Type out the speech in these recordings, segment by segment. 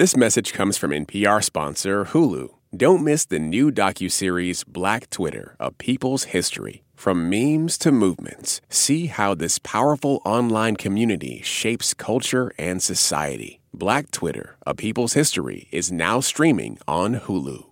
This message comes from NPR sponsor Hulu. Don't miss the new docuseries Black Twitter, A People's History. From memes to movements, see how this powerful online community shapes culture and society. Black Twitter, A People's History is now streaming on Hulu.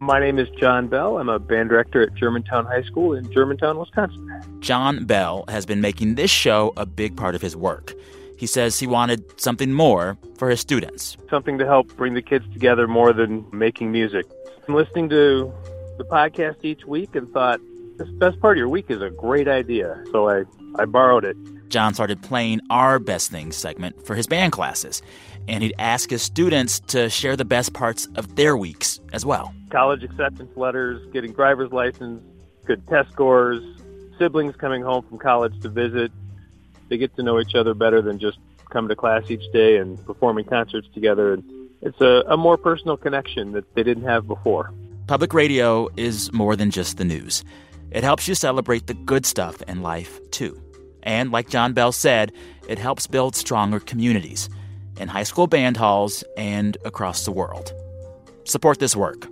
My name is John Bell. I'm a band director at Germantown High School in Germantown, Wisconsin. John Bell has been making this show a big part of his work. He says he wanted something more for his students. Something to help bring the kids together more than making music. I'm listening to the podcast each week and thought, this best part of your week is a great idea. So I, I borrowed it. John started playing our Best Things segment for his band classes, and he'd ask his students to share the best parts of their weeks as well. College acceptance letters, getting driver's license, good test scores, siblings coming home from college to visit, they get to know each other better than just coming to class each day and performing concerts together. And it's a, a more personal connection that they didn't have before. Public radio is more than just the news. It helps you celebrate the good stuff in life, too. And like John Bell said, it helps build stronger communities in high school band halls and across the world. Support this work.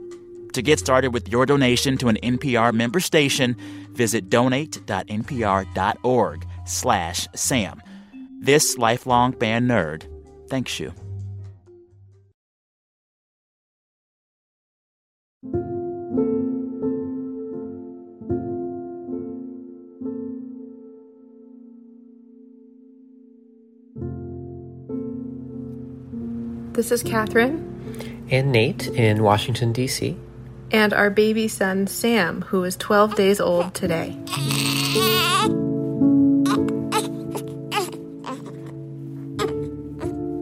To get started with your donation to an NPR member station, visit donate.npr.org slash Sam. This lifelong band nerd thanks you. This is Catherine. And Nate in Washington, D.C. And our baby son, Sam, who is 12 days old today.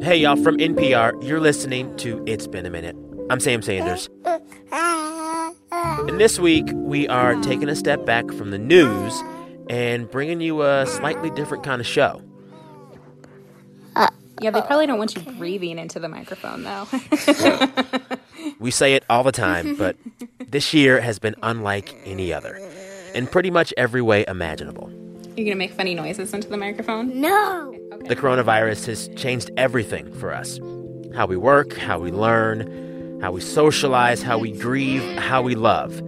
Hey, y'all, from NPR, you're listening to It's Been a Minute. I'm Sam Sanders. And this week, we are taking a step back from the news and bringing you a slightly different kind of show. Yeah, they probably don't want you breathing into the microphone, though. we say it all the time, but this year has been unlike any other in pretty much every way imaginable. You're going to make funny noises into the microphone? No. Okay. The coronavirus has changed everything for us how we work, how we learn, how we socialize, how we grieve, how we love.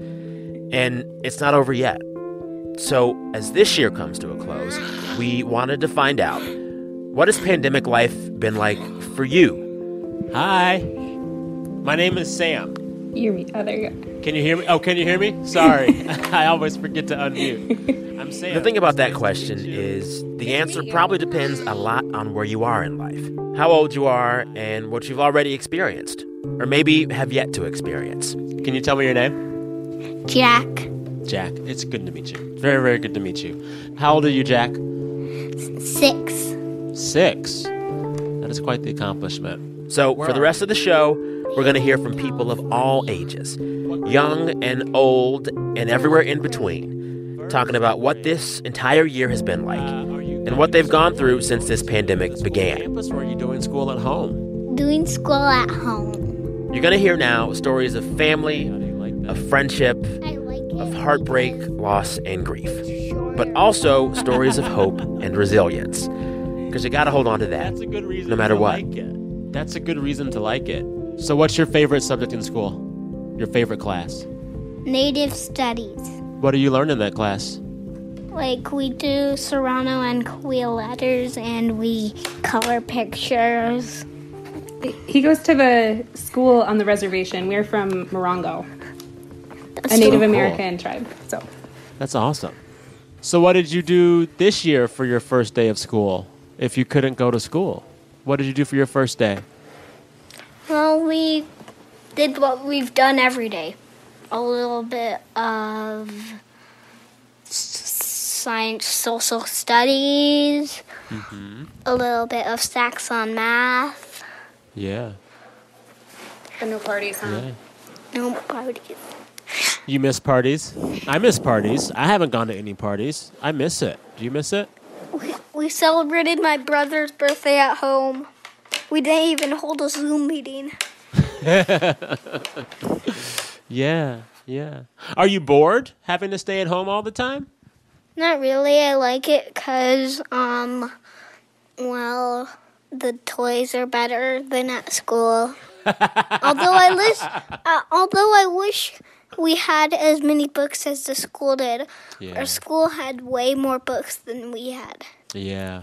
And it's not over yet. So, as this year comes to a close, we wanted to find out what has pandemic life been like for you? Hi. My name is Sam. You're, oh, other you go. Can you hear me? Oh, can you hear me? Sorry. I always forget to unmute. I'm Sam. The thing about that question is the answer probably depends a lot on where you are in life, how old you are, and what you've already experienced, or maybe have yet to experience. Can you tell me your name? Jack. Jack. It's good to meet you. Very, very good to meet you. How old are you, Jack? Six. Six. That is quite the accomplishment. So, for the rest of the show, we're going to hear from people of all ages, young and old, and everywhere in between, talking about what this entire year has been like uh, and what they've gone through since this pandemic began. Campus, or are you doing school at home? Doing school at home. You're going to hear now stories of family, of friendship, I like it. of heartbreak, loss, and grief, but also stories of hope and resilience. Because you got to hold on to that. That's a good reason. No matter to what. Like it. That's a good reason to like it. So, what's your favorite subject in school? Your favorite class? Native studies. What do you learn in that class? Like we do Serrano and Quill letters and we color pictures. He goes to the school on the reservation. We're from Morongo, That's a Native so- American tribe. So That's awesome. So, what did you do this year for your first day of school? If you couldn't go to school, what did you do for your first day? Well, we did what we've done every day. A little bit of science, social studies. Mm-hmm. A little bit of stacks on math. Yeah. the no parties, huh? Yeah. No parties. You miss parties? I miss parties. I haven't gone to any parties. I miss it. Do you miss it? We, we celebrated my brother's birthday at home. We didn't even hold a Zoom meeting. Yeah, yeah. Are you bored having to stay at home all the time? Not really. I like it because, um, well, the toys are better than at school. although I wish, uh, although I wish we had as many books as the school did. Yeah. Our school had way more books than we had. Yeah.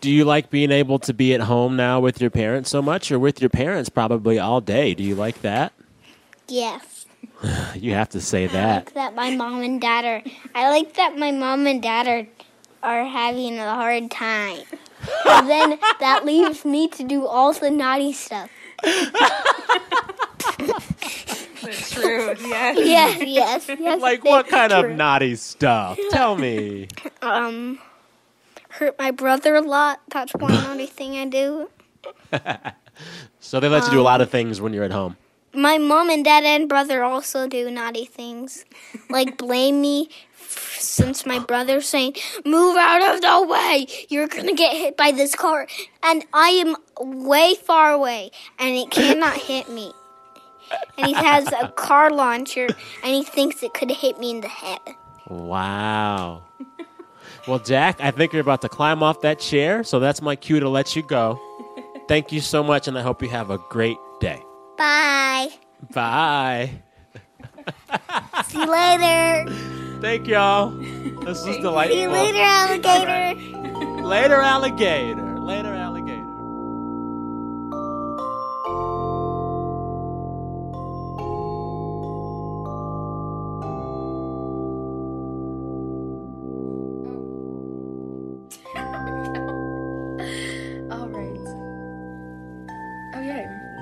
Do you like being able to be at home now with your parents so much, or with your parents probably all day? Do you like that? Yes. You have to say I that. like that my mom and dad are. I like that my mom and dad are are having a hard time. And then that leaves me to do all the naughty stuff. That's true. Yeah. Yes, yes, yes. Like what kind of naughty stuff? Tell me. um hurt my brother a lot. That's one naughty thing I do. So they let you do a lot of um, things when you're at home. My mom and dad and brother also do naughty things, like blame me f- since my brother's saying, "Move out of the way! You're gonna get hit by this car," and I am way far away, and it cannot hit me. And he has a car launcher, and he thinks it could hit me in the head. Wow. Well, Jack, I think you're about to climb off that chair, so that's my cue to let you go. Thank you so much, and I hope you have a great day. Bye. Bye. See you later. Thank y'all. This was delightful. See you later, alligator. Later, alligator. Later, alligator.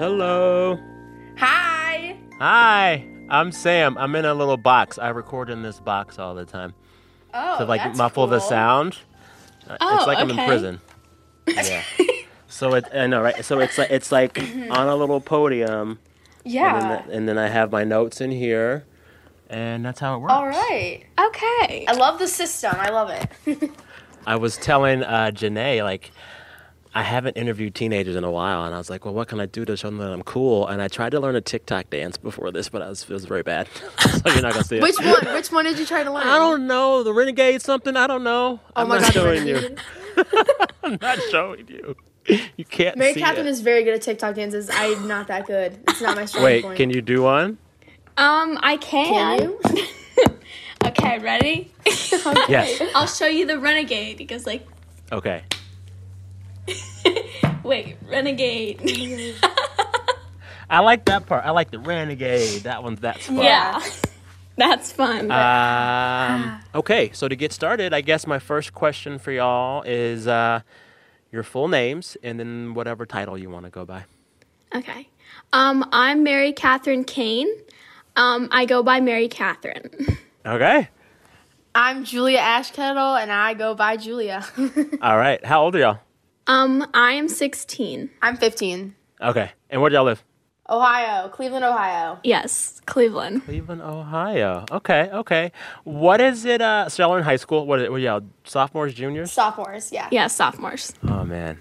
Hello. Hi. Hi. I'm Sam. I'm in a little box. I record in this box all the time Oh, to like that's muffle the sound. Uh, Oh, it's like I'm in prison. Yeah. so it, I know, right? So it's like it's like on a little podium, and, Yeah. then, and then I have my notes in here, and that's how it works. All right. Okay. I love the system. I love it. I was telling uh, Janae like. I haven't interviewed teenagers in a while, and I was like, "Well, what can I do to show them that I'm cool?" And I tried to learn a TikTok dance before this, but I was, it was very bad. so you're not gonna see it. Which one? Which one did you try to learn? I don't know. The renegade something. I don't know. Oh I'm my not god. showing you. I'm not showing you. You can't Mary see Catherine it. is very good at TikTok dances. I'm not that good. It's not my strong Wait, point. can you do one? Um, I can. Can you? Okay, ready? Yes. I'll show you the renegade because, like, Okay. wait, renegade. I like that part. I like the renegade. That one's that's fun. yeah, that's fun. Um, okay, so to get started, I guess my first question for y'all is uh, your full names and then whatever title you want to go by. okay. Um, I'm Mary Catherine Kane. Um, I go by Mary Catherine. Okay. I'm Julia Ashkettle, and I go by Julia. All right. How old are y'all? Um, I am 16. I'm 15. Okay. And where do y'all live? Ohio, Cleveland, Ohio. Yes, Cleveland. Cleveland, Ohio. Okay, okay. What is it? Uh, so y'all are in high school. What? Are, what are y'all? Sophomores, juniors? Sophomores, yeah. Yeah, sophomores. Oh man,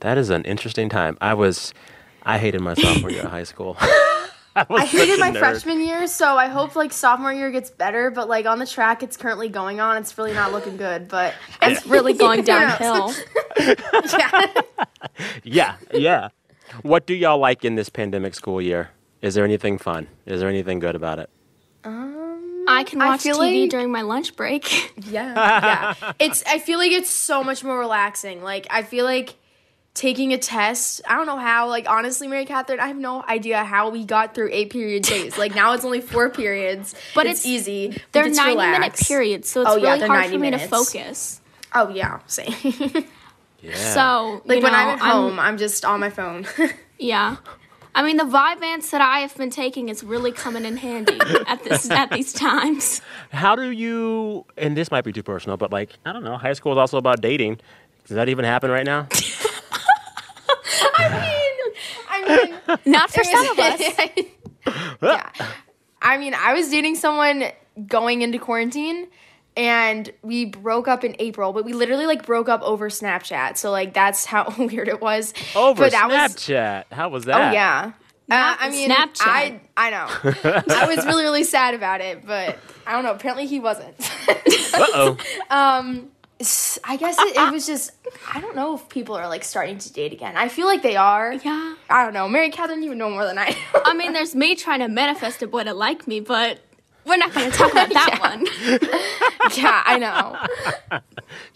that is an interesting time. I was, I hated my sophomore year of high school. I, I hated my nerd. freshman year, so I hope like sophomore year gets better. But like on the track it's currently going on, it's really not looking good. But It's really going downhill. yeah. Yeah, yeah. what do y'all like in this pandemic school year? Is there anything fun? Is there anything good about it? Um, I can watch feel TV like- during my lunch break. Yeah, yeah. It's. I feel like it's so much more relaxing. Like I feel like taking a test. I don't know how. Like honestly, Mary Catherine, I have no idea how we got through eight period days. Like now it's only four periods, But it's, it's- easy. We They're get to 90 minute periods, so it's Oh, really they're hard 90 for me to focus. Oh yeah, same. Yeah. So, like you when I'm at home, I'm just on my phone. yeah. I mean, the Vyvanse that I have been taking is really coming in handy at this at these times. How do you? And this might be too personal, but like I don't know. High school is also about dating. Does that even happen right now? I mean, I mean, Not for some of us. yeah. I mean, I was dating someone going into quarantine and we broke up in April, but we literally like broke up over Snapchat. So like that's how weird it was. Over but that was Snapchat. How was that? Oh yeah. Uh, I mean, Snapchat. I I know. I was really really sad about it, but I don't know. Apparently he wasn't. Uh oh. um, s- I guess it, it was just I don't know if people are like starting to date again. I feel like they are. Yeah. I don't know. Mary Catherine, you would know more than I. I mean, there's me trying to manifest a boy to like me, but we're not going to talk about that one. yeah, I know.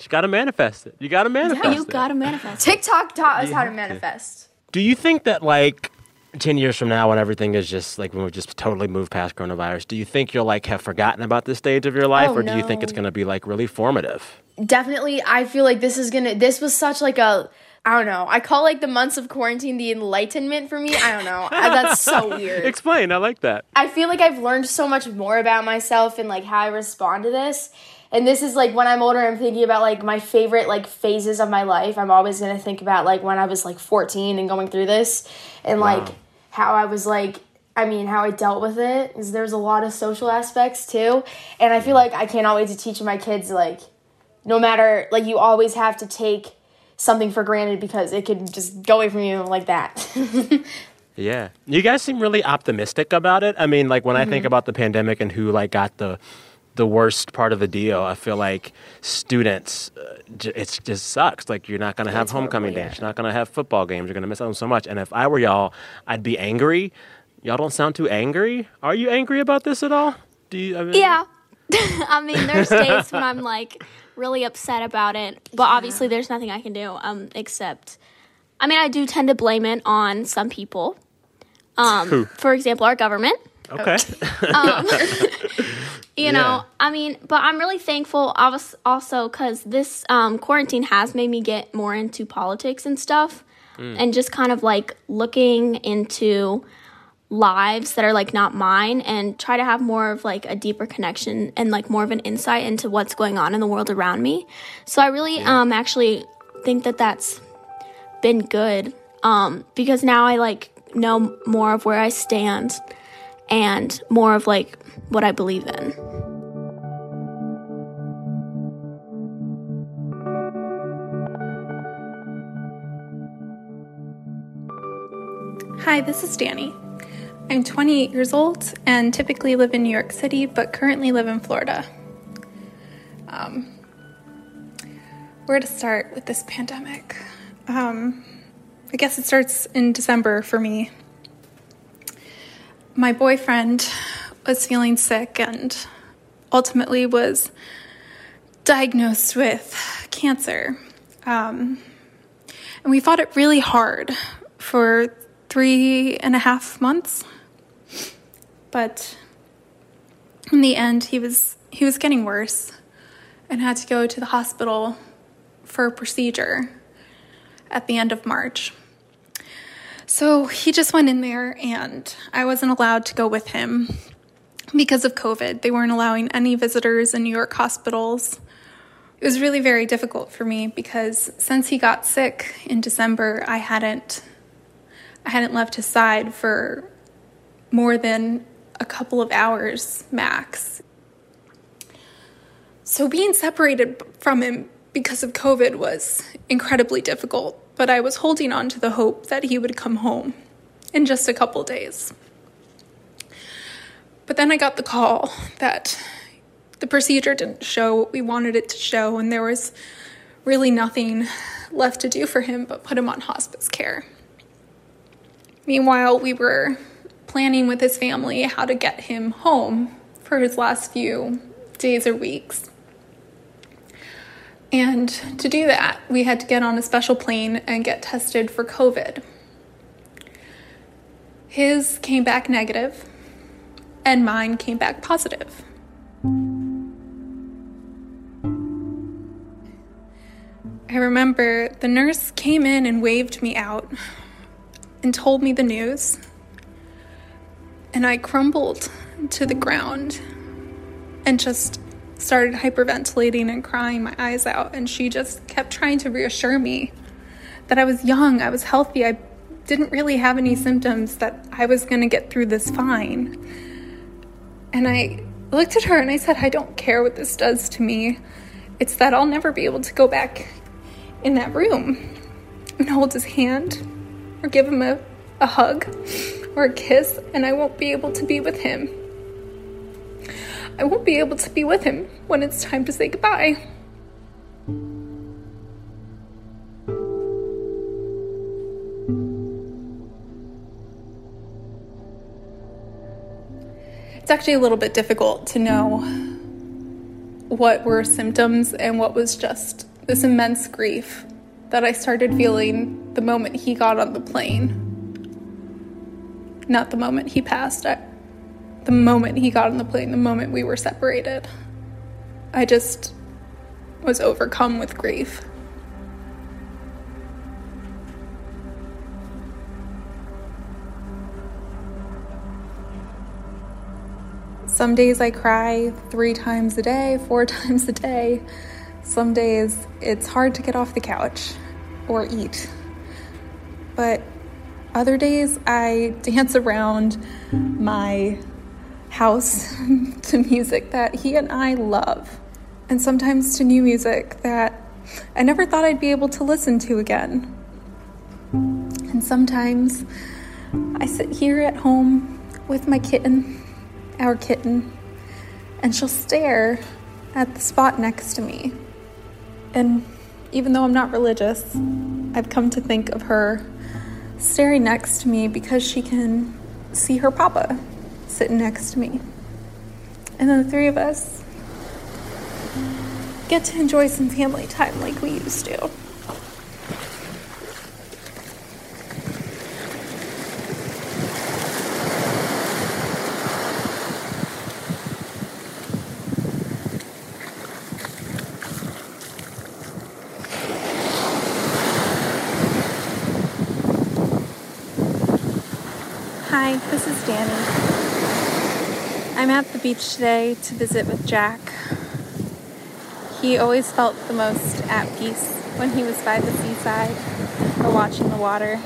You got to manifest it. You got to manifest it. You got to manifest. it. TikTok taught us You how to have to. manifest. Do you think that like 10 years from now when everything is just like when we just totally moved past coronavirus, do you think you'll like have forgotten about this stage of your life Oh, or do you think it's going to be like really formative? Definitely, I feel like this is gonna. This was such like a. I don't know. I call like the months of quarantine the enlightenment for me. I don't know. I- That's so weird. Explain. I like that. I feel like I've learned so much more about myself and like how I respond to this. And this is like when I'm older, I'm thinking about like my favorite like phases of my life. I'm always gonna think about like when I was like 14 and going through this, and like how I was like. I mean, how I dealt with it is there's a lot of social aspects too, and I feel like I can't always teach my kids like, no matter like you always have to take something for granted because it could just go away from you like that. Yeah. You guys seem really optimistic about it. I mean, like when I think about the pandemic and who like got the the worst part of the deal, I feel like students uh, j- it's just sucks. Like you're not going to have homecoming horrible, dance, you're not going to have football games, you're going to miss out on so much. And if I were y'all, I'd be angry. Y'all don't sound too angry. Are you angry about this at all? Do you I mean, Yeah. I mean, there's days when I'm like really upset about it, but obviously there's nothing I can do um, except, I mean, I do tend to blame it on some people. Um, Who? for example, our government. Okay. um, You Yeah. know, I mean, but I'm really thankful obvious- also because this um, quarantine has made me get more into politics and stuff and just kind of like looking into lives that are like not mine and try to have more of like a deeper connection and like more of an insight into what's going on in the world around me. So I really um actually think that that's been good um because now I like know more of where I stand and more of like what I believe in. Hi, this is Danny. I'm 28 years old and typically live in New York City, but currently live in Florida. Um, where to start with this pandemic? Um, I guess it starts in December for me. My boyfriend was feeling sick and ultimately was diagnosed with cancer. Um, and we fought it really hard for three and a half months. But in the end, he was he was getting worse and had to go to the hospital for a procedure at the end of March. So he just went in there, and I wasn't allowed to go with him because of COVID. They weren't allowing any visitors in New York hospitals. It was really very difficult for me because since he got sick in December, I hadn't I hadn't left his side for more than a couple of hours max. So being separated from him because of COVID was incredibly difficult, but I was holding on to the hope that he would come home in just a couple days. But then I got the call that the procedure didn't show what we wanted it to show, and there was really nothing left to do for him but put him on hospice care. Meanwhile, we were planning with his family how to get him home for his last few days or weeks. And to do that, we had to get on a special plane and get tested for COVID. His came back negative, and mine came back positive. I remember the nurse came in and waved me out and told me the news. And I crumbled to the ground and just started hyperventilating and crying my eyes out. And she just kept trying to reassure me that I was young, I was healthy, I didn't really have any symptoms, that I was going to get through this fine. And I looked at her and I said, I don't care what this does to me. It's that I'll never be able to go back in that room and hold his hand or give him a, a hug or kiss, and I won't be able to be with him. I won't be able to be with him when it's time to say goodbye. It's actually a little bit difficult to know what were symptoms and what was just this immense grief that I started feeling the moment he got on the plane. Not the moment he passed, I, the moment he got on the plane, the moment we were separated. I just was overcome with grief. Some days I cry three times a day, four times a day. Some days it's hard to get off the couch or eat. But other days I dance around my house to music that he and I love, and sometimes to new music that I never thought I'd be able to listen to again. And sometimes I sit here at home with my kitten, our kitten, and she'll stare at the spot next to me. And even though I'm not religious, I've come to think of her staring next to me because she can see her papa sitting next to me. And then the three of us get to enjoy some family time like we used to. Hi, this is Danny. I'm at the beach today to visit with Jack. He always felt the most at peace when he was by the seaside or watching the water.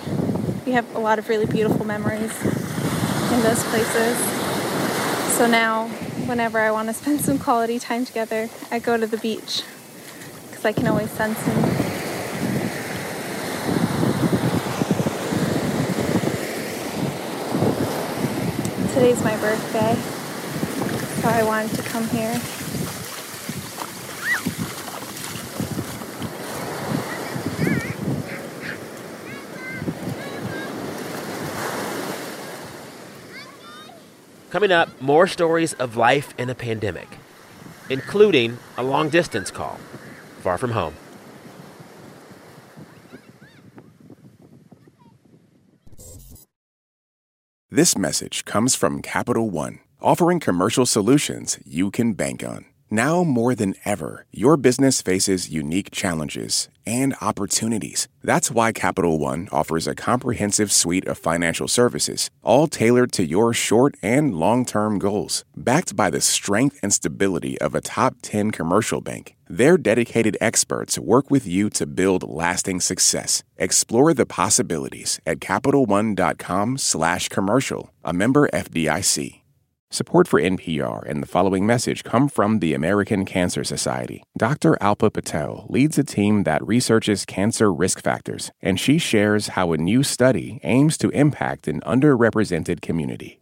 We have a lot of really beautiful memories in those places. So now, whenever I want to spend some quality time together, I go to the beach because I can always sense him. Today's my birthday, so I wanted to come here. Coming up, more stories of life in a pandemic, including a long distance call far from home. This message comes from Capital One, offering commercial solutions you can bank on. Now more than ever, your business faces unique challenges and opportunities. That's why Capital One offers a comprehensive suite of financial services, all tailored to your short and long term goals. Backed by the strength and stability of a top 10 commercial bank, their dedicated experts work with you to build lasting success. Explore the possibilities at CapitalOne.com/slash commercial, a member FDIC. Support for NPR and the following message come from the American Cancer Society. Dr. Alpa Patel leads a team that researches cancer risk factors, and she shares how a new study aims to impact an underrepresented community.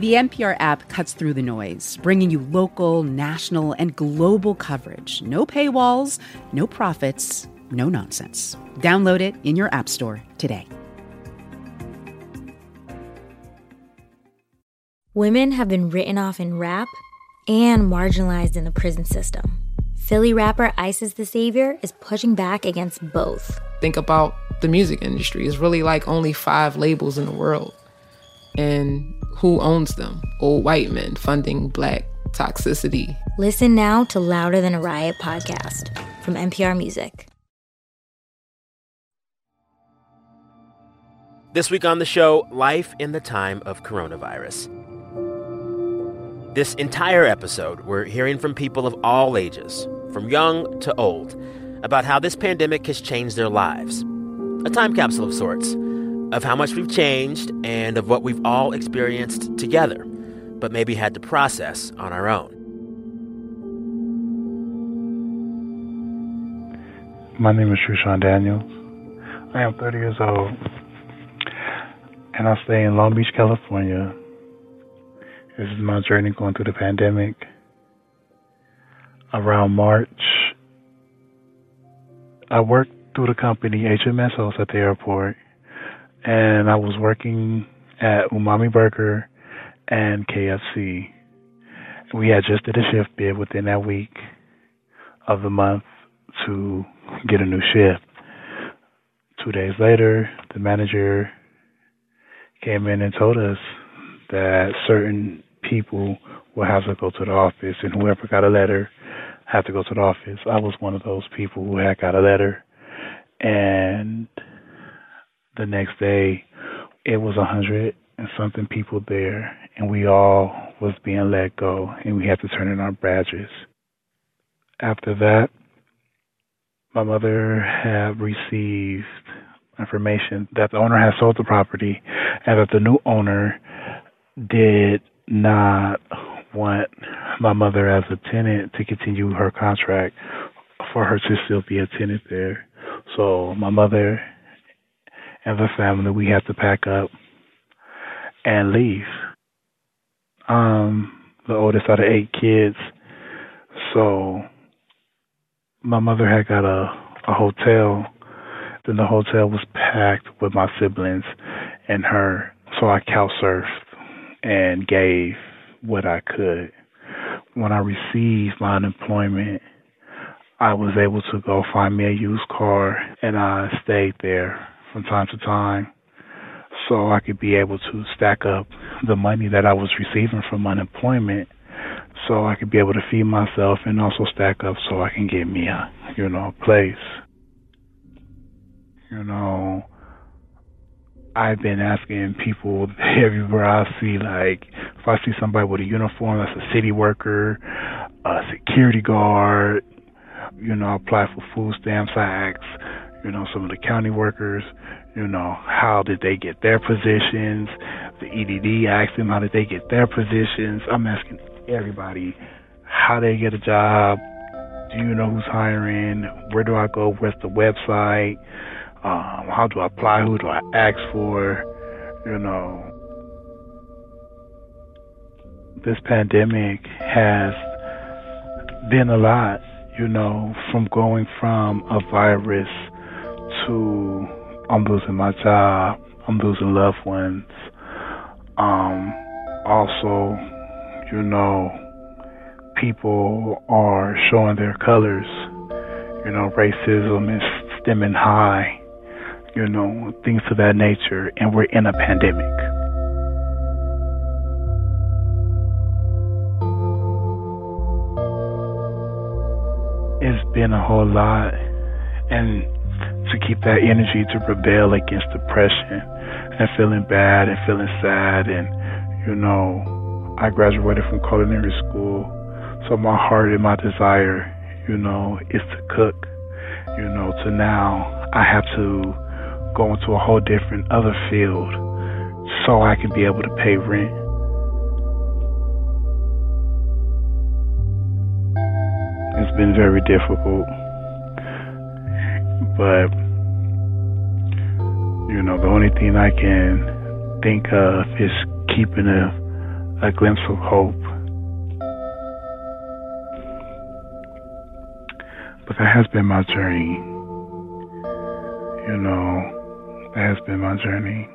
The NPR app cuts through the noise, bringing you local, national, and global coverage. No paywalls, no profits, no nonsense. Download it in your App Store today. Women have been written off in rap and marginalized in the prison system. Philly rapper Isis the Savior is pushing back against both. Think about the music industry. It's really like only five labels in the world. And who owns them? Old white men funding black toxicity. Listen now to Louder Than a Riot podcast from NPR Music. This week on the show, life in the time of coronavirus. This entire episode, we're hearing from people of all ages, from young to old, about how this pandemic has changed their lives. A time capsule of sorts, of how much we've changed and of what we've all experienced together, but maybe had to process on our own. My name is Trushawn Daniels. I am 30 years old, and I stay in Long Beach, California. This is my journey going through the pandemic. Around March, I worked through the company HMS Host at the airport, and I was working at Umami Burger and KFC. We had just did a shift bid within that week of the month to get a new shift. Two days later, the manager came in and told us that certain people will have to go to the office, and whoever got a letter had to go to the office. I was one of those people who had got a letter, and the next day, it was a hundred and something people there, and we all was being let go, and we had to turn in our badges. After that, my mother had received information that the owner had sold the property and that the new owner did not want my mother as a tenant to continue her contract for her to still be a tenant there. So my mother and a family we had to pack up and leave. Um the oldest out of eight kids. So my mother had got a, a hotel. Then the hotel was packed with my siblings and her. So I couch surfed and gave what I could. When I received my unemployment, I was able to go find me a used car and I stayed there from time to time so I could be able to stack up the money that I was receiving from unemployment so I could be able to feed myself and also stack up so I can get me a, you know, a place. You know, I've been asking people everywhere I see, like, if I see somebody with a uniform that's a city worker, a security guard, you know, apply for food stamps. I ask, you know, some of the county workers, you know, how did they get their positions? The EDD asked them how did they get their positions. I'm asking everybody how they get a job. Do you know who's hiring? Where do I go? Where's the website? Um, how do I apply? Who do I ask for? You know, this pandemic has been a lot, you know, from going from a virus I'm losing my job, I'm losing loved ones. Um, also, you know, people are showing their colors. You know, racism is stemming high, you know, things of that nature, and we're in a pandemic. It's been a whole lot, and to keep that energy to prevail against depression and feeling bad and feeling sad, and you know, I graduated from culinary school, so my heart and my desire, you know, is to cook. You know, to now I have to go into a whole different other field so I can be able to pay rent. It's been very difficult, but you know, the only thing I can think of is keeping a a glimpse of hope. But that has been my journey. You know, that has been my journey.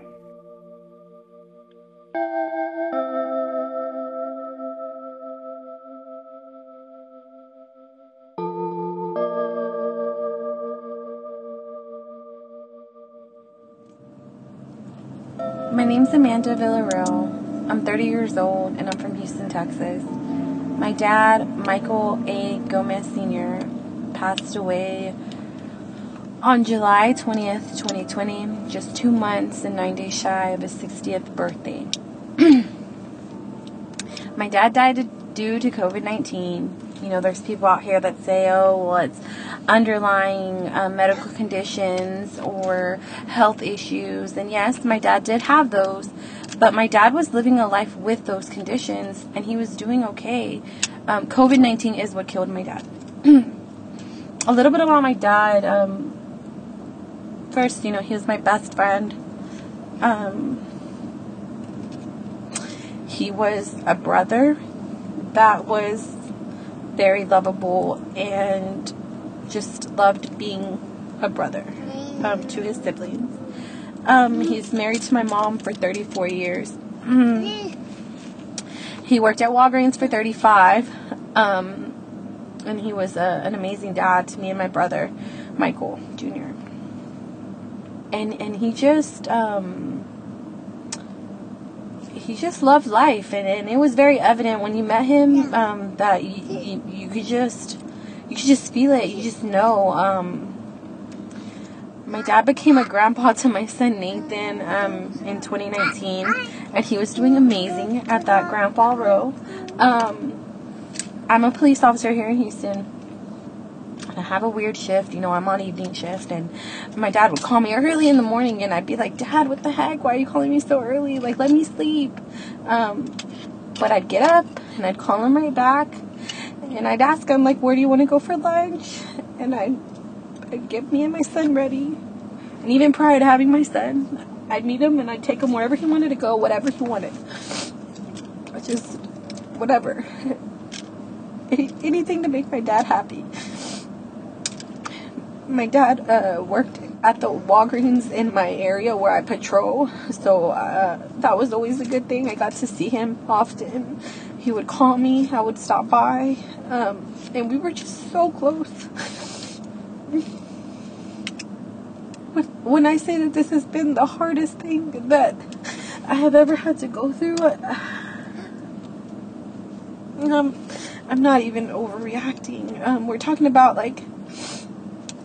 Name's Amanda Villarreal. I'm 30 years old and I'm from Houston, Texas. My dad, Michael A. Gomez Sr., passed away on July 20th, 2020, just two months and nine days shy of his 60th birthday. My dad died due to COVID 19. You know, there's people out here that say, oh, well, it's underlying uh, medical conditions or health issues. And yes, my dad did have those, but my dad was living a life with those conditions and he was doing okay. Um, COVID 19 is what killed my dad. a little bit about my dad. Um, first, you know, he was my best friend. Um, he was a brother that was very lovable and just loved being a brother um, to his siblings. Um, he's married to my mom for 34 years. Mm. He worked at Walgreens for 35. Um, and he was a, an amazing dad to me and my brother, Michael Jr. And and he just um, he just loved life, and, and it was very evident when you met him um, that you, you, you could just you could just feel it. You just know. Um, my dad became a grandpa to my son Nathan um, in 2019, and he was doing amazing at that grandpa role. Um, I'm a police officer here in Houston. I have a weird shift, you know, I'm on evening shift and my dad would call me early in the morning and I'd be like, Dad, what the heck? Why are you calling me so early? Like, let me sleep. Um, but I'd get up and I'd call him right back and I'd ask him, like, where do you want to go for lunch? And I'd, I'd get me and my son ready. And even prior to having my son, I'd meet him and I'd take him wherever he wanted to go, whatever he wanted. Just whatever. Anything to make my dad happy my dad uh, worked at the Walgreens in my area where I patrol, so uh, that was always a good thing. I got to see him often. He would call me, I would stop by, um, and we were just so close. when I say that this has been the hardest thing that I have ever had to go through, um, I'm not even overreacting. Um, we're talking about like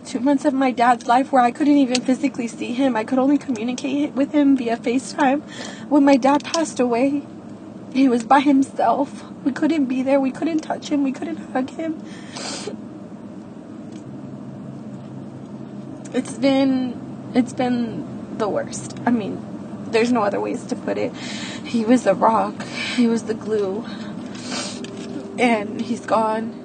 two months of my dad's life where I couldn't even physically see him. I could only communicate with him via FaceTime. When my dad passed away, he was by himself. We couldn't be there. We couldn't touch him. We couldn't hug him. It's been it's been the worst. I mean, there's no other ways to put it. He was the rock. He was the glue. And he's gone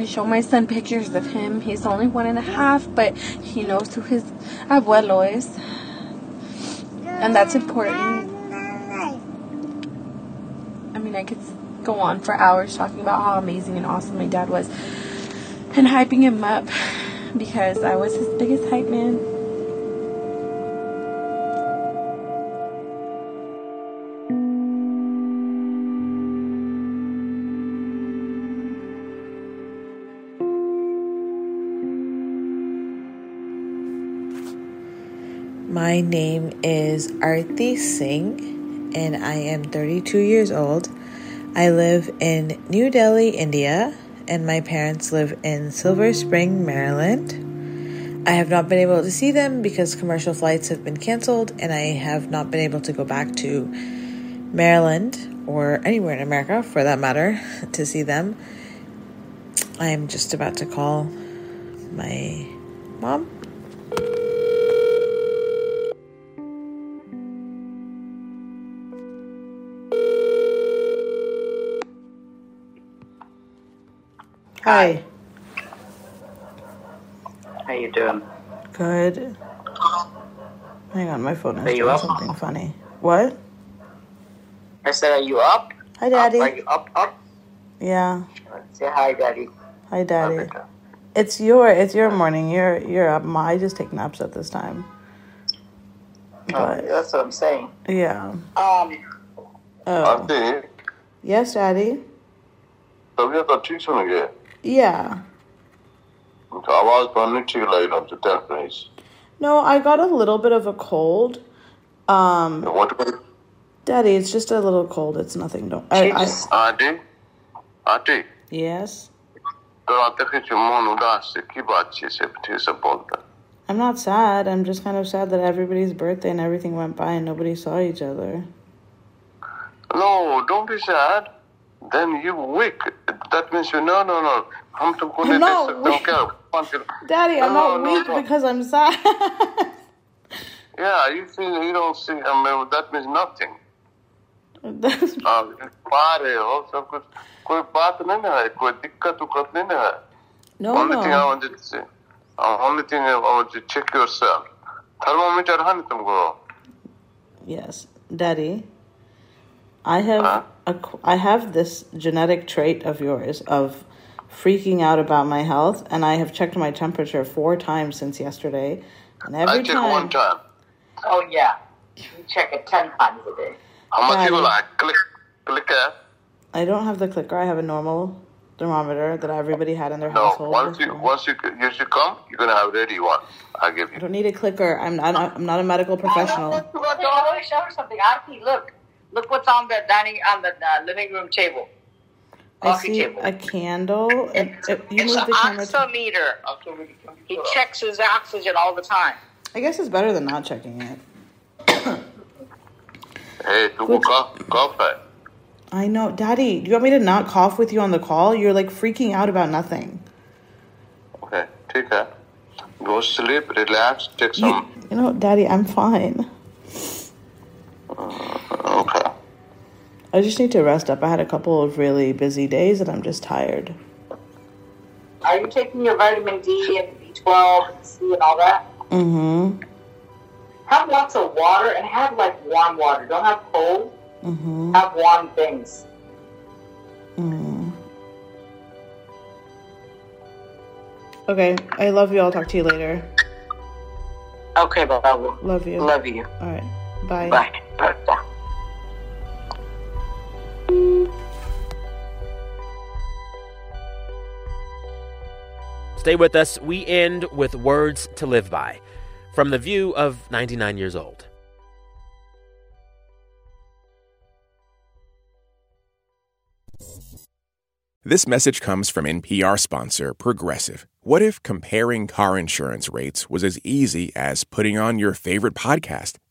I show my son pictures of him. He's only one and a half, but he knows who his abuelo is. And that's important. Mean, I could go on for hours talking about how amazing and awesome my dad was and hyping him up because I was his biggest hype man. My name is Arti Singh and I am 32 years old. I live in New Delhi, India, and my parents live in Silver Spring, Maryland. I have not been able to see them because commercial flights have been canceled, and I have not been able to go back to Maryland or anywhere in America for that matter to see them. I'm just about to call my mom Hi. How you doing? Good. Hang on, my phone is Are you doing up? something funny. What? I said, are you up? Hi, Daddy. Up, are you up, up? Yeah. Say hi, Daddy. Hi, Daddy. It's your it's your morning. You're you're up. Ma, I just take naps at this time. Oh, that's what I'm saying. Yeah. Um, Oh. Aunty Yes, Daddy. तबीयत तो ठीक सुन गए yeah. I was planning too late on the deafness. No, I got a little bit of a cold. Um, what? Daddy, it's just a little cold. It's nothing. Don't. I, I, Auntie, Auntie. Yes. I'm not sad. I'm just kind of sad that everybody's birthday and everything went by and nobody saw each other. No, don't be sad Then you weak. That means you no no no. हम तुमको नहीं I'm they not सकता हूँ क्या? पाँच kilo. Daddy, I'm No, not no, weak no. because I'm sad. Yeah, you feel you don't see. I mean, that means nothing. हाँ, पा रहे हो सब कुछ कोई बात नहीं ना है कोई दिक्कत उक्कत नहीं ना है No, only no. thing I wanted to say uh, only thing I want to check yourself thermometer है ना तुमको Yes, Daddy. I have uh. a, I have this genetic trait of yours of freaking out about my health, and I have checked my temperature four times since yesterday, and every I check time. one time Oh yeah, you check it ten times a day. how much you like click click it I don't have the clicker. I have a normal thermometer that everybody had in their no household. once you once you you should come you're gonna have ready one I give you. I you don't need a clicker. I'm not. I'm not a medical professional. Look, look, let me show her something. Auntie, look, look Look what's on the dining on the uh, living room table. I see table. a candle. And, it's, you it's an oximeter. He checks his oxygen all the time. I guess it's better than not checking it. hey, Which, cough, cough at. I know, Daddy. Do you want me to not cough with you on the call? You're like freaking out about nothing. Okay, take care. Go sleep, relax, take some. You, you know, Daddy, I'm fine okay I just need to rest up. I had a couple of really busy days, and I'm just tired. Are you taking your vitamin D and B12 and C and all that? Mm-hmm. Have lots of water and have like warm water. Don't have cold. Mm-hmm. Have warm things. Mm. Okay, I love you. I'll talk to you later. Okay, bye. Love you. Love you. All right. Bye. Bye. Bye. Bye. Stay with us. We end with words to live by from the view of 99 years old. This message comes from NPR sponsor Progressive. What if comparing car insurance rates was as easy as putting on your favorite podcast?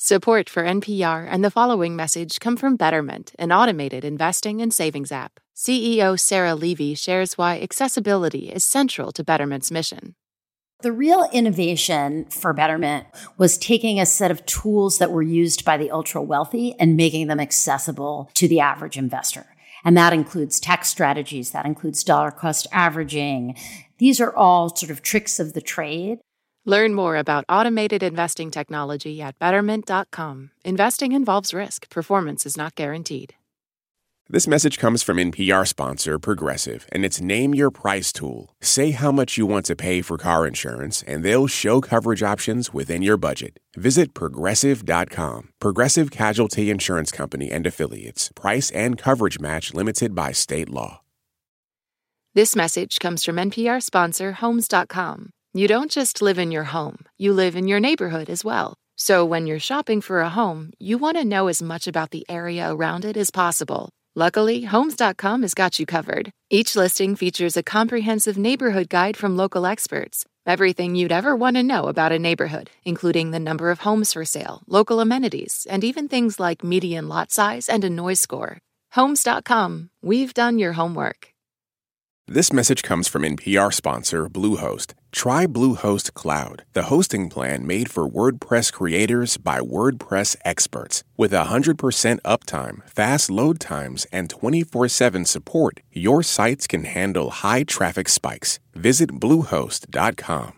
Support for NPR and the following message come from Betterment, an automated investing and savings app. CEO Sarah Levy shares why accessibility is central to Betterment's mission. The real innovation for Betterment was taking a set of tools that were used by the ultra wealthy and making them accessible to the average investor. And that includes tax strategies, that includes dollar cost averaging. These are all sort of tricks of the trade. Learn more about automated investing technology at betterment.com. Investing involves risk, performance is not guaranteed. This message comes from NPR sponsor Progressive and its Name Your Price tool. Say how much you want to pay for car insurance, and they'll show coverage options within your budget. Visit progressive.com. Progressive Casualty Insurance Company and Affiliates. Price and coverage match limited by state law. This message comes from NPR sponsor Homes.com. You don't just live in your home, you live in your neighborhood as well. So when you're shopping for a home, you want to know as much about the area around it as possible. Luckily, Homes.com has got you covered. Each listing features a comprehensive neighborhood guide from local experts. Everything you'd ever want to know about a neighborhood, including the number of homes for sale, local amenities, and even things like median lot size and a noise score. Homes.com. We've done your homework. This message comes from NPR sponsor Bluehost. Try Bluehost Cloud, the hosting plan made for WordPress creators by WordPress experts. With 100% uptime, fast load times, and 24 7 support, your sites can handle high traffic spikes. Visit Bluehost.com.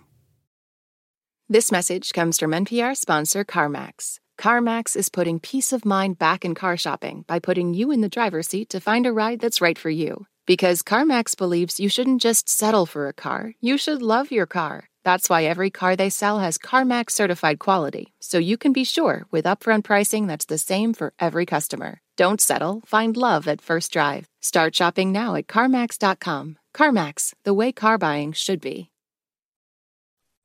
This message comes from NPR sponsor CarMax. CarMax is putting peace of mind back in car shopping by putting you in the driver's seat to find a ride that's right for you. Because CarMax believes you shouldn't just settle for a car, you should love your car. That's why every car they sell has CarMax certified quality, so you can be sure with upfront pricing that's the same for every customer. Don't settle, find love at first drive. Start shopping now at CarMax.com. CarMax, the way car buying should be.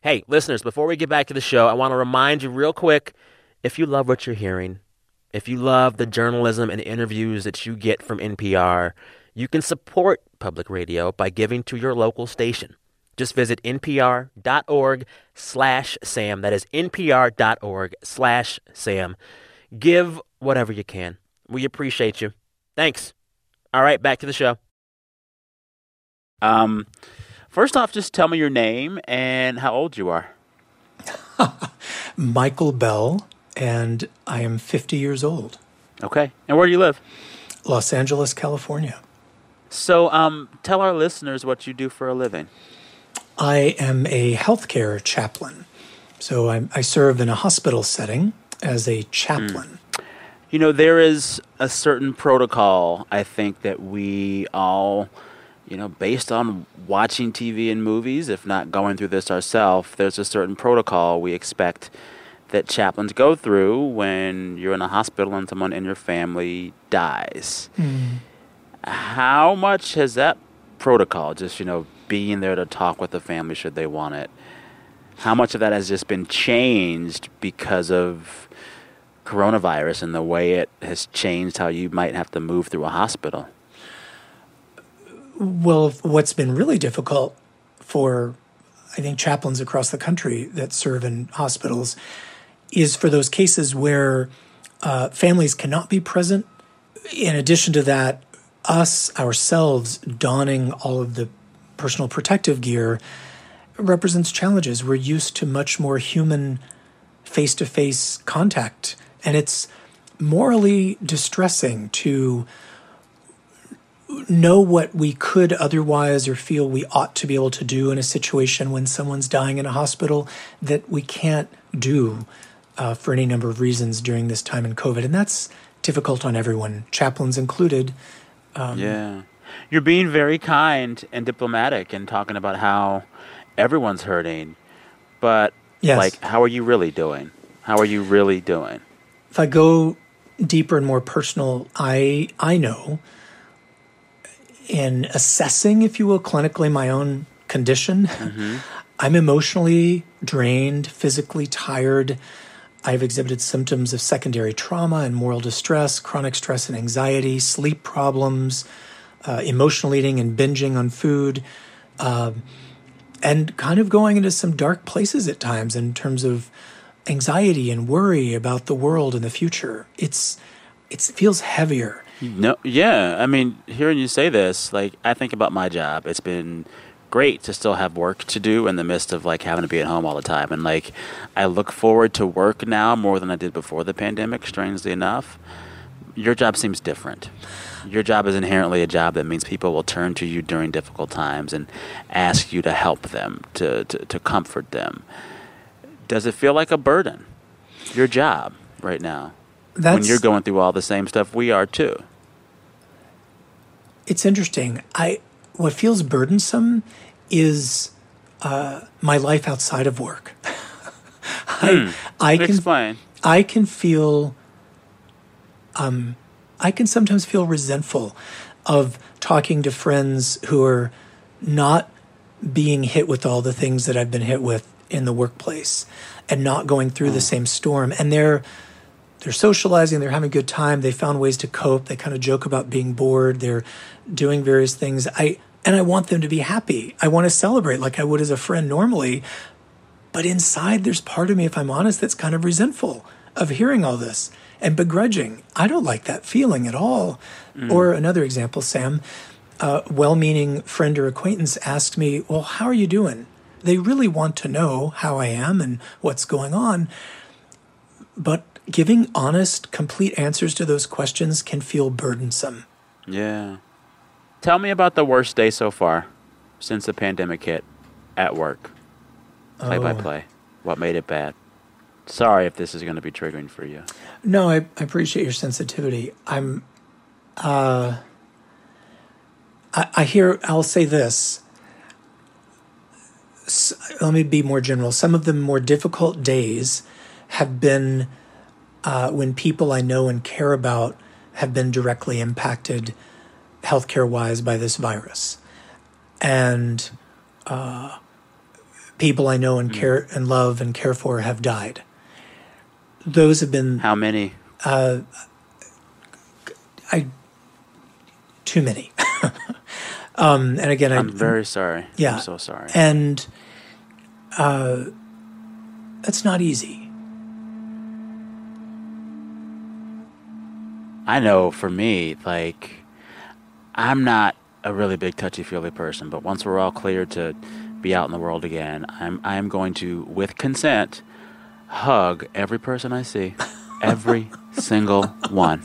Hey, listeners, before we get back to the show, I want to remind you real quick if you love what you're hearing, if you love the journalism and interviews that you get from NPR, you can support public radio by giving to your local station. Just visit npr.org slash Sam. That is npr.org slash Sam. Give whatever you can. We appreciate you. Thanks. All right, back to the show. Um, first off, just tell me your name and how old you are. Michael Bell, and I am 50 years old. Okay. And where do you live? Los Angeles, California. So, um, tell our listeners what you do for a living. I am a healthcare chaplain. So I, I serve in a hospital setting as a chaplain. You know, there is a certain protocol, I think, that we all, you know, based on watching TV and movies, if not going through this ourselves, there's a certain protocol we expect that chaplains go through when you're in a hospital and someone in your family dies. Mm. How much has that protocol, just, you know, being there to talk with the family should they want it, how much of that has just been changed because of coronavirus and the way it has changed how you might have to move through a hospital? Well, what's been really difficult for, I think, chaplains across the country that serve in hospitals is for those cases where uh, families cannot be present. In addition to that, us ourselves donning all of the personal protective gear represents challenges. We're used to much more human face to face contact, and it's morally distressing to know what we could otherwise or feel we ought to be able to do in a situation when someone's dying in a hospital that we can't do uh, for any number of reasons during this time in COVID. And that's difficult on everyone, chaplains included. Um, yeah. You're being very kind and diplomatic and talking about how everyone's hurting. But, Yes. like, how are you really doing? How are you really doing? if I go deeper and more personal, I I know in assessing, if you will, clinically my own condition, I'm emotionally drained, physically tired. I've exhibited symptoms of secondary trauma and moral distress, chronic stress and anxiety, sleep problems, uh, emotional eating and binging on food, um, and kind of going into some dark places at times in terms of anxiety and worry about the world and the future. It's it feels heavier. No, yeah. I mean, hearing you say this, like, I think about my job. It's been great to still have work to do in the midst of like having to be at home all the time. And like, I look forward to work now more than I did before the pandemic, strangely enough. Your job seems different. Your job is inherently a job that means people will turn to you during difficult times and ask you to help them, to, to, to comfort them. Does it feel like a burden? Your job right now? when you're going through all the same stuff we are too. It's interesting. I what feels burdensome is uh, my life outside of work. Hmm. I, I can Explain. I can feel um, I can sometimes feel resentful of talking to friends who are not being hit with all the things that I've been hit with in the workplace and not going through the same storm and they're they're socializing, they're having a good time, they found ways to cope, they kind of joke about being bored, they're doing various things. I and I want them to be happy. I want to celebrate like I would as a friend normally. But inside there's part of me if I'm honest that's kind of resentful of hearing all this and begrudging. I don't like that feeling at all. Mm. Or another example, Sam, a well-meaning friend or acquaintance asked me, "Well, how are you doing?" They really want to know how I am and what's going on. But giving honest, complete answers to those questions can feel burdensome. Yeah. Tell me about the worst day so far since the pandemic hit at work. Play by Oh. play. What made it bad? Sorry if this is going to be triggering for you. No, I, I appreciate your sensitivity. I'm, uh, I, I hear, I'll say this. S- let me be more general. Some of the more difficult days have been uh, when people I know and care about have been directly impacted healthcare wise by this virus. and uh, people I know and care and love and care for have died. Those have been How many? uh, I too many. um, and again, I'm I, very sorry. Yeah, I'm so sorry. And uh, that's not easy. I know for me, like, I'm not a really big touchy feely person, but once we're all cleared to be out in the world again, I'm I am going to, with consent, hug every person I see, every single one.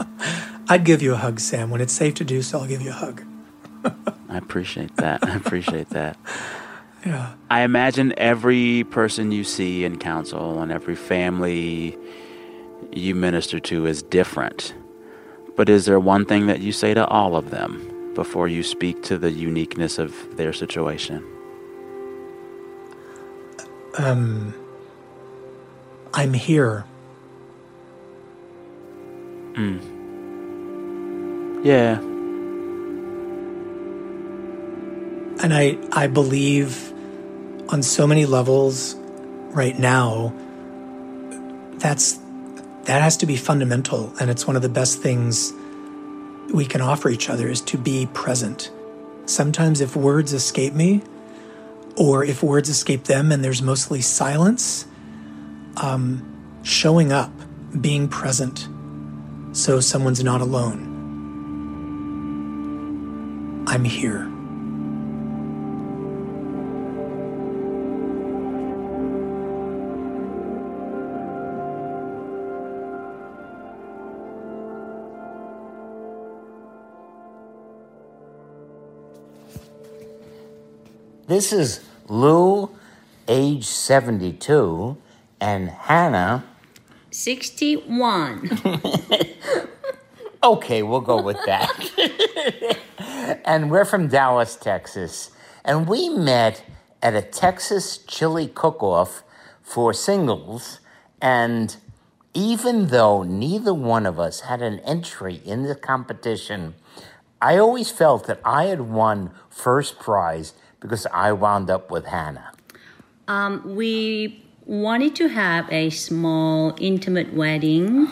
I'd give you a hug, Sam. When it's safe to do so, I'll give you a hug. I appreciate that. I appreciate that. Yeah. I imagine every person you see in counsel and every family you minister to is different. But is there one thing that you say to all of them before you speak to the uniqueness of their situation? Um, I'm here. Mm. Yeah. And I, I believe on so many levels right now, that's that has to be fundamental. And it's one of the best things we can offer each other is to be present. Sometimes if words escape me, or if words escape them and there's mostly silence, um, showing up, being present, so someone's not alone. I'm here. This is Lou, age 72, and Hannah. 61. Okay, we'll go with that. and we're from Dallas, Texas. And we met at a Texas chili cook off for singles. And even though neither one of us had an entry in the competition, I always felt that I had won first prize because I wound up with Hannah. Um, we wanted to have a small, intimate wedding.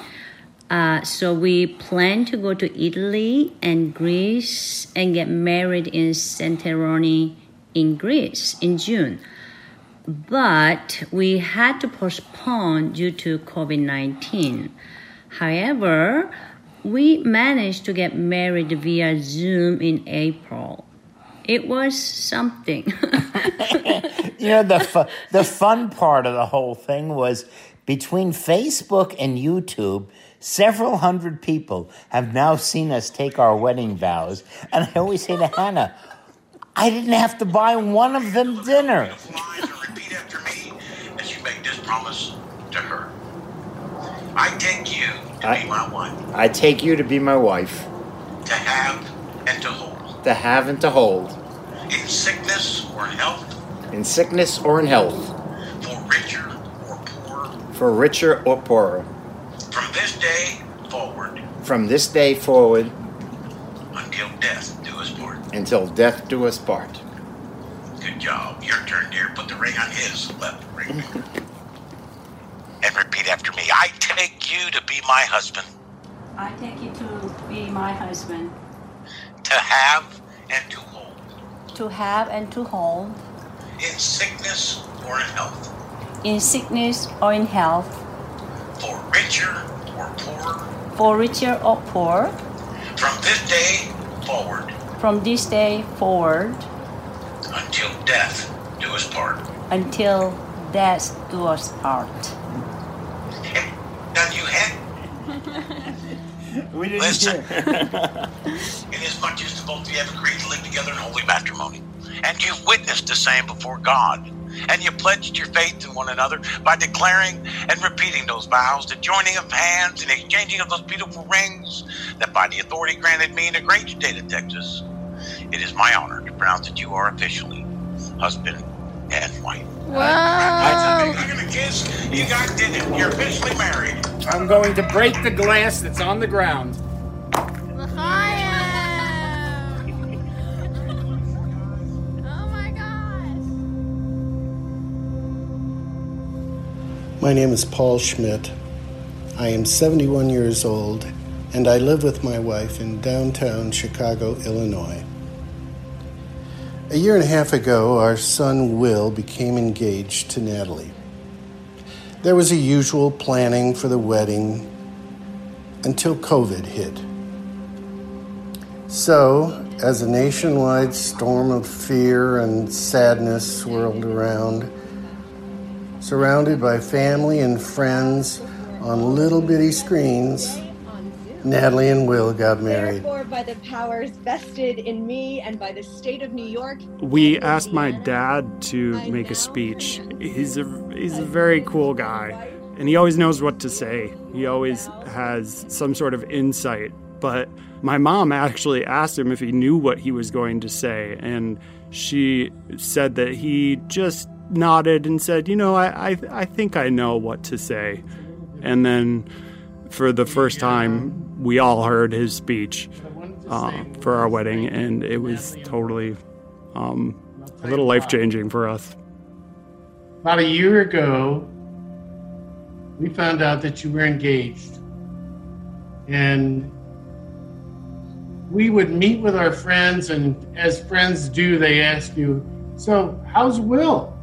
Uh, so we planned to go to Italy and Greece and get married in Santorini in Greece in June. But we had to postpone due to COVID 19. However, we managed to get married via Zoom in April. It was something. You know, the, fu- the fun part of the whole thing was between Facebook and YouTube, several hundred people have now seen us take our wedding vows. And I always say to Hannah, I didn't have to buy one of them dinner. as you make this promise to her. I take you to I- be my wife, I take you to be my wife, to have and to hold, to have and to hold, in sickness or in health, in sickness or in health, for richer or poorer, for richer or poorer. from this day forward From this day forward until death do us part. until death do us part. Good job. Your turn, dear. Put the ring on his left ring. and repeat after me. I take you to be my husband, I take you to be my husband, to have and to hold, to have and to hold, in sickness or in health, in sickness or in health, for richer or poorer, for richer or poor, from this day forward. From this day forward. Until death do us part. until death do us part. Now you had? We didn't Listen. Inasmuch as the both of you have agreed to live together in holy matrimony, and you've witnessed the same before God, and you pledged your faith in one another by declaring and repeating those vows, the joining of hands and exchanging of those beautiful rings, that by the authority granted me in the great state of Texas, it is my honor to pronounce that you are officially husband and wife. Wow. You're gonna kiss. You guys did it. You're officially married. I'm going to break the glass that's on the ground. Oh My name is Paul Schmidt. I am 71 years old and I live with my wife in downtown Chicago, Illinois. A year and a half ago, our son Will became engaged to Natalie. There was a usual planning for the wedding until COVID hit. So, as a nationwide storm of fear and sadness swirled around, surrounded by family and friends on little bitty screens, Natalie and Will got married. Therefore, by the powers vested in me and by the state of New York, We asked my dad to make a speech. He's a he's a very cool guy, and he always knows what to say. He always has some sort of insight. But my mom actually asked him if he knew what he was going to say, and she said that he just nodded and said, "You know, I I, I think I know what to say." And then, for the first time, we all heard his speech uh, for our wedding, and it was totally um, a little life changing for us. About a year ago, we found out that you were engaged. And we would meet with our friends, and as friends do, they ask you, So, how's Will?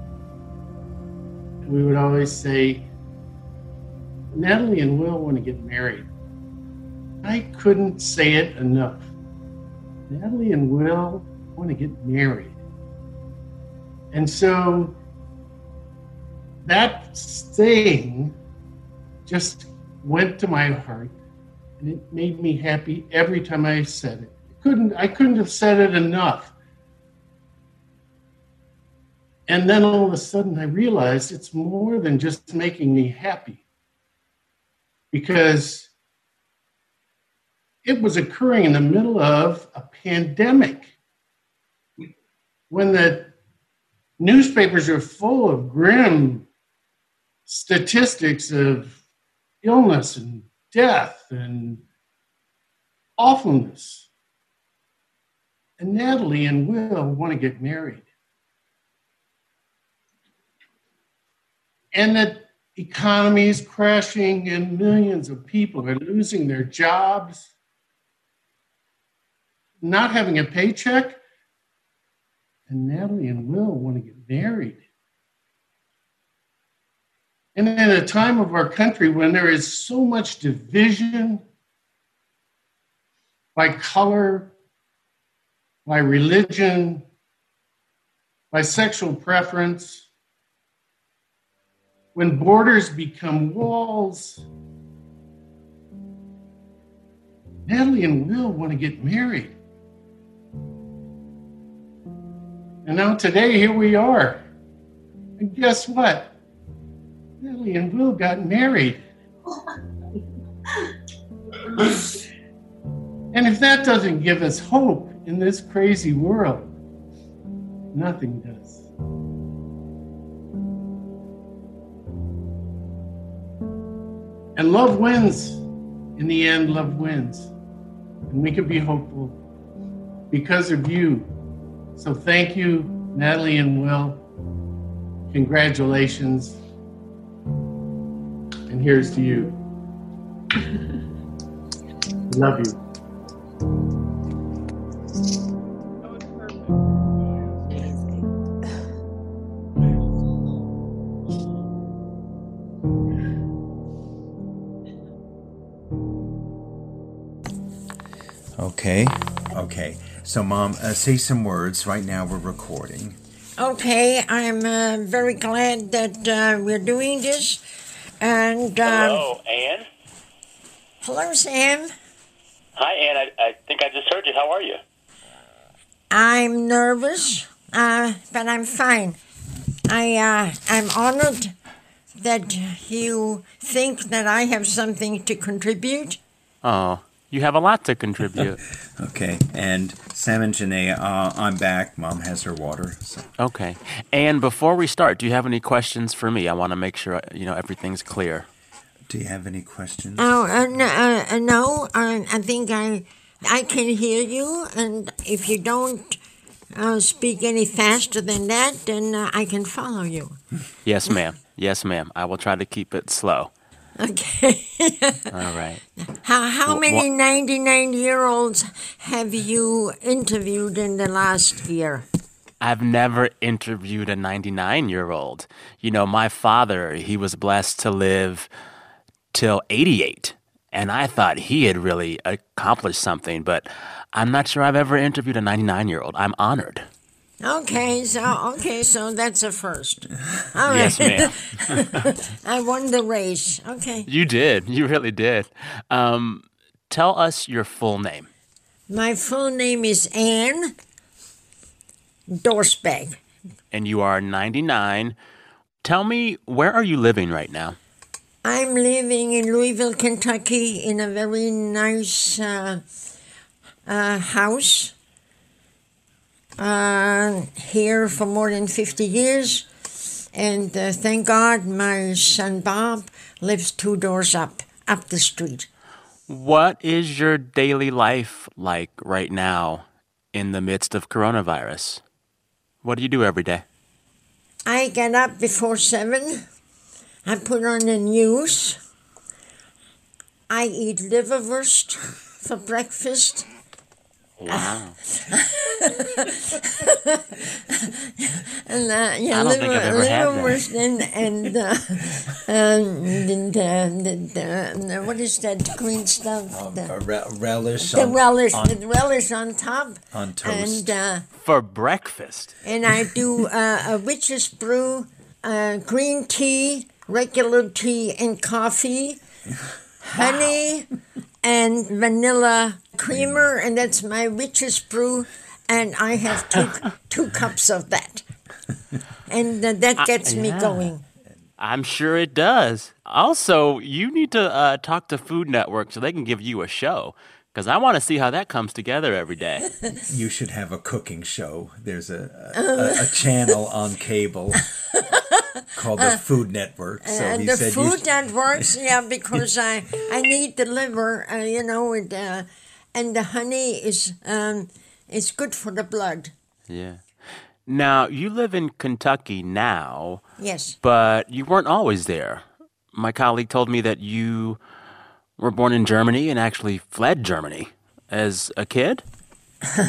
We would always say, Natalie and Will want to get married. I couldn't say it enough. Natalie and Will want to get married. And so that saying just went to my heart and it made me happy every time I said it. Couldn't I couldn't have said it enough. And then all of a sudden I realized it's more than just making me happy. Because it was occurring in the middle of a pandemic when the newspapers are full of grim statistics of illness and death and awfulness. And Natalie and Will want to get married. And that economy is crashing and millions of people are losing their jobs not having a paycheck. And Natalie and Will want to get married. And in a time of our country when there is so much division by color, by religion, by sexual preference, when borders become walls, Natalie and Will want to get married. And now today, here we are. And guess what? Lily and Will got married. and if that doesn't give us hope in this crazy world, nothing does. And love wins. In the end, love wins. And we can be hopeful because of you so thank you, Natalie and Will. Congratulations. And here's to you. Love you. Okay. Okay. So, Mom, uh, say some words. Right now, we're recording. Okay, I'm uh, very glad that uh, we're doing this. And um, Hello, Anne. hello, Sam. Hi, Anne. I, I think I just heard you. How are you? I'm nervous, uh, but I'm fine. I uh, I'm honored that you think that I have something to contribute. Oh, you have a lot to contribute. Okay. And Sam and Janae, uh, I'm back. Mom has her water. So. okay. And before we start, do you have any questions for me? I want to make sure you know everything's clear. Do you have any questions? Oh uh, no, uh, uh, no I, I think I I can hear you, and if you don't uh, speak any faster than that, then uh, I can follow you. Yes, ma'am. Yes, ma'am. I will try to keep it slow. Okay. All right. How, how Wh- many wh- 99 year olds have you interviewed in the last year? I've never interviewed a 99 year old. You know, my father, he was blessed to live till 88. And I thought he had really accomplished something, but I'm not sure I've ever interviewed a 99 year old. I'm honored. Okay, so okay, so that's a first. All right. Yes, ma'am. I won the race. Okay. You did. You really did. Um, tell us your full name. My full name is Anne Dorzback. And you are 99. Tell me, where are you living right now? I'm living in Louisville, Kentucky, in a very nice uh, uh, house. Uh, here for more than 50 years. And uh, thank God my son Bob lives two doors up, up the street. What is your daily life like right now in the midst of coronavirus? What do you do every day? I get up before seven. I put on the news. I eat liverwurst for breakfast. Wow. and uh, yeah, I don't think I've ever had that. and and, uh, um, and uh, the, the, the, what is that green stuff? the, re- relish. the on- relish, on- the relish on top. on toast. And uh, For breakfast? and I do uh, a witch's brew, uh, green tea, regular tea, and coffee, honey, and vanilla creamer, and that's my witch's brew. And I have two two cups of that, and uh, that Uh, gets me yeah. going. I'm sure it does. Also, you need to uh, talk to Food Network so they can give you a show because I want to see how that comes together every day. You should have a cooking show. There's a a, a channel on cable called the Food Network. So and he the said food you, that yeah, because I I need the liver, uh, you know, and, uh, and the honey is um, is good for the blood. Yeah. Now, you live in Kentucky now, Yes. but you weren't always there. My colleague told me that you were born in Germany and actually fled Germany as a kid.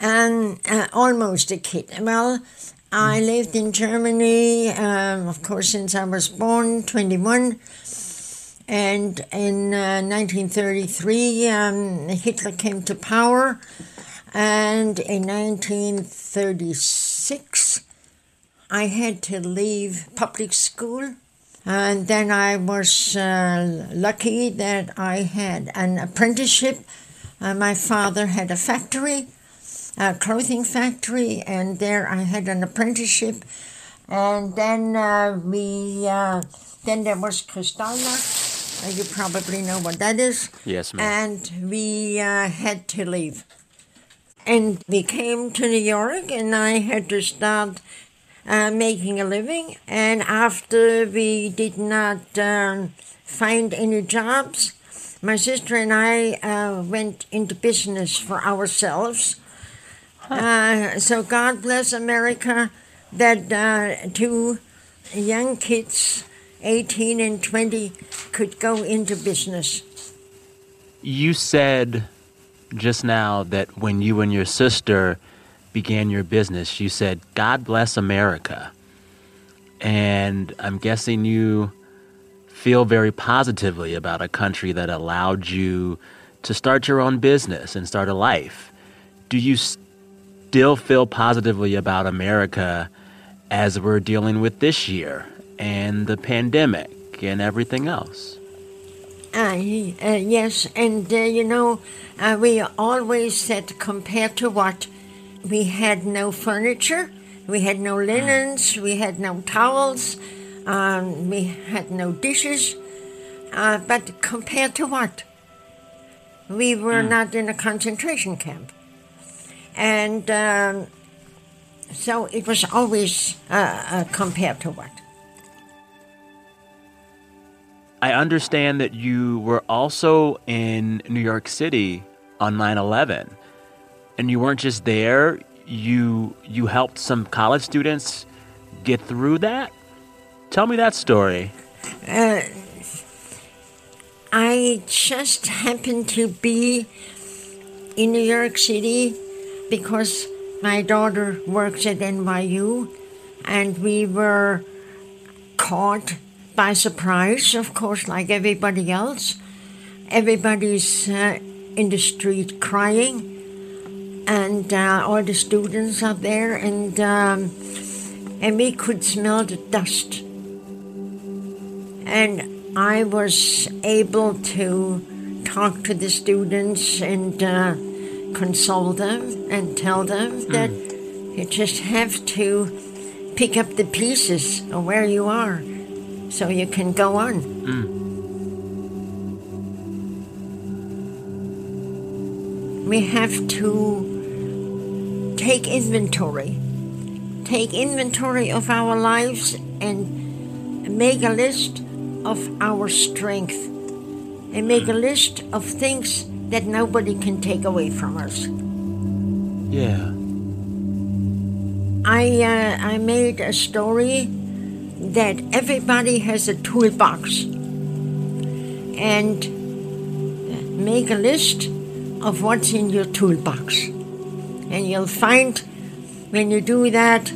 and uh, almost a kid. Well, I lived in Germany, um, of course, since I was born, 21. And in uh, 1933, um, Hitler came to power. And in 1936, I had to leave public school. And then I was uh, lucky that I had an apprenticeship. Uh, my father had a factory, a clothing factory, and there I had an apprenticeship. And then uh, we, uh, then there was Kristallnacht. Uh, you probably know what that is. Yes, ma'am. And we uh, had to leave. And we came to New York, and I had to start uh, making a living. And after we did not um, find any jobs, my sister and I uh, went into business for ourselves. Uh, so God bless America that uh, two young kids, 18 and 20, could go into business. You said just now that when you and your sister began your business, you said, God bless America. And I'm guessing you feel very positively about a country that allowed you to start your own business and start a life. Do you still feel positively about America as we're dealing with this year and the pandemic and everything else? Uh, uh, yes, and uh, you know, uh, we always said compared to what we had no furniture, we had no linens, we had no towels, um, we had no dishes. Uh, but compared to what? We were not in a concentration camp. And um, so it was always uh, uh, compared to what? I understand that you were also in New York City on 9/11. And you weren't just there, you you helped some college students get through that? Tell me that story. Uh, I just happened to be in New York City because my daughter works at NYU and we were caught by surprise, of course, like everybody else. Everybody's uh, in the street crying, and uh, all the students are there, and um, and we could smell the dust. And I was able to talk to the students and uh, console them and tell them that you just have to pick up the pieces of where you are so you can go on. We have to take inventory. Take inventory of our lives and make a list of our strength and make a list of things that nobody can take away from us. Yeah. I uh, I made a story that everybody has a toolbox and make a list of what's in your toolbox. And you'll find when you do that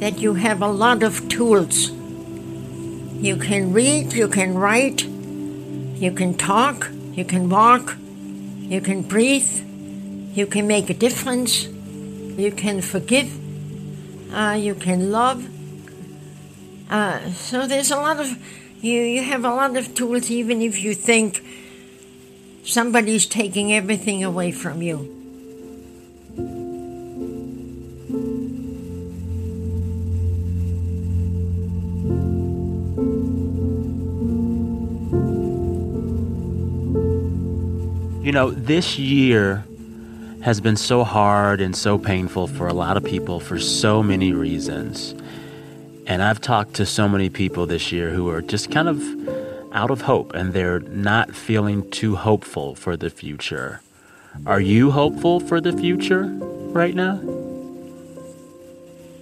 that you have a lot of tools. You can read, you can write, you can talk, you can walk, you can breathe, you can make a difference, you can forgive, uh, you can love. Uh, so there's a lot of you. You have a lot of tools, even if you think somebody's taking everything away from you. You know, this year has been so hard and so painful for a lot of people for so many reasons. And I've talked to so many people this year who are just kind of out of hope and they're not feeling too hopeful for the future. Are you hopeful for the future right now?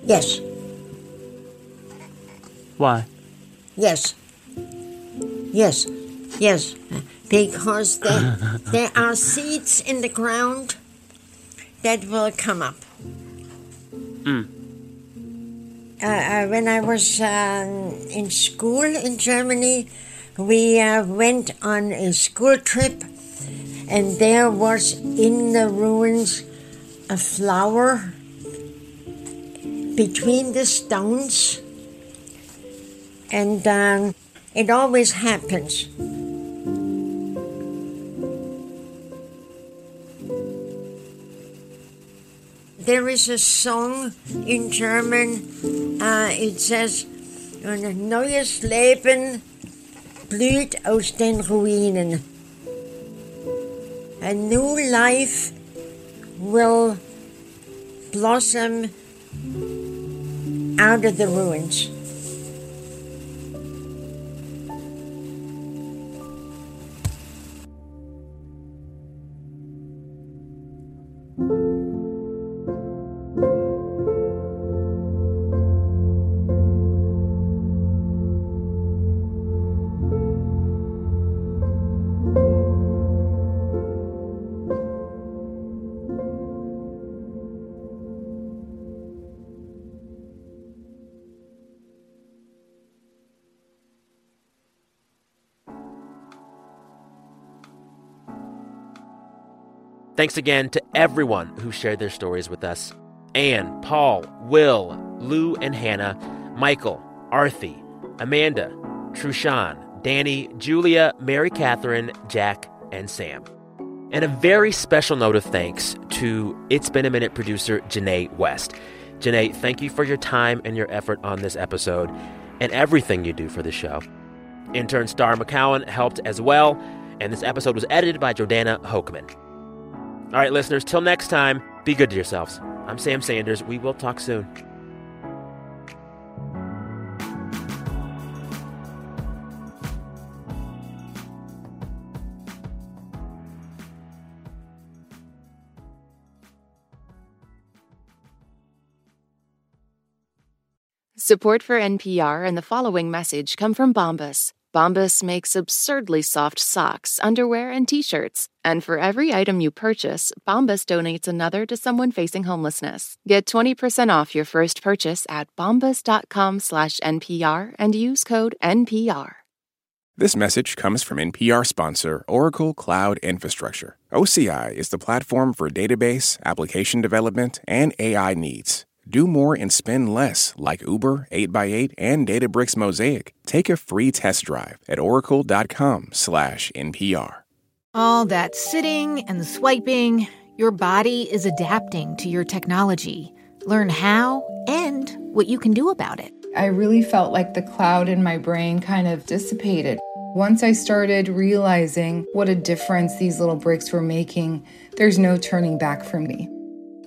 Yes, Why? yes, yes, yes. Because there, there are seeds in the ground that will come up. Mm. Uh, uh, when I was um, in school in Germany, we uh, went on a school trip, and there was in the ruins a flower between the stones, and um, it always happens. There is a song in German. Uh, it says, "Ein neues Leben blüht aus den Ruinen." A new life will blossom out of the ruins. Thanks again to everyone who shared their stories with us Anne, Paul, Will, Lou and Hannah, Michael, Arthi, Amanda, Trushan, Danny, Julia, Mary Catherine, Jack, and Sam. And a very special note of thanks to It's Been a Minute producer Janae West. Janae, thank you for your time and your effort on this episode and everything you do for the show. Intern Star McCowan helped as well, and this episode was edited by Jordana Hochman. All right, listeners, till next time, be good to yourselves. I'm Sam Sanders. We will talk soon. Support for NPR and the following message come from Bombas. Bombas makes absurdly soft socks, underwear, and t-shirts. And for every item you purchase, Bombas donates another to someone facing homelessness. Get 20% off your first purchase at bombas.com slash NPR and use code NPR. This message comes from NPR sponsor Oracle Cloud Infrastructure. OCI is the platform for database, application development, and AI needs. Do more and spend less like Uber, 8x8, and Databricks Mosaic. Take a free test drive at oracle.com slash NPR. All that sitting and swiping, your body is adapting to your technology. Learn how and what you can do about it. I really felt like the cloud in my brain kind of dissipated. Once I started realizing what a difference these little breaks were making, there's no turning back for me.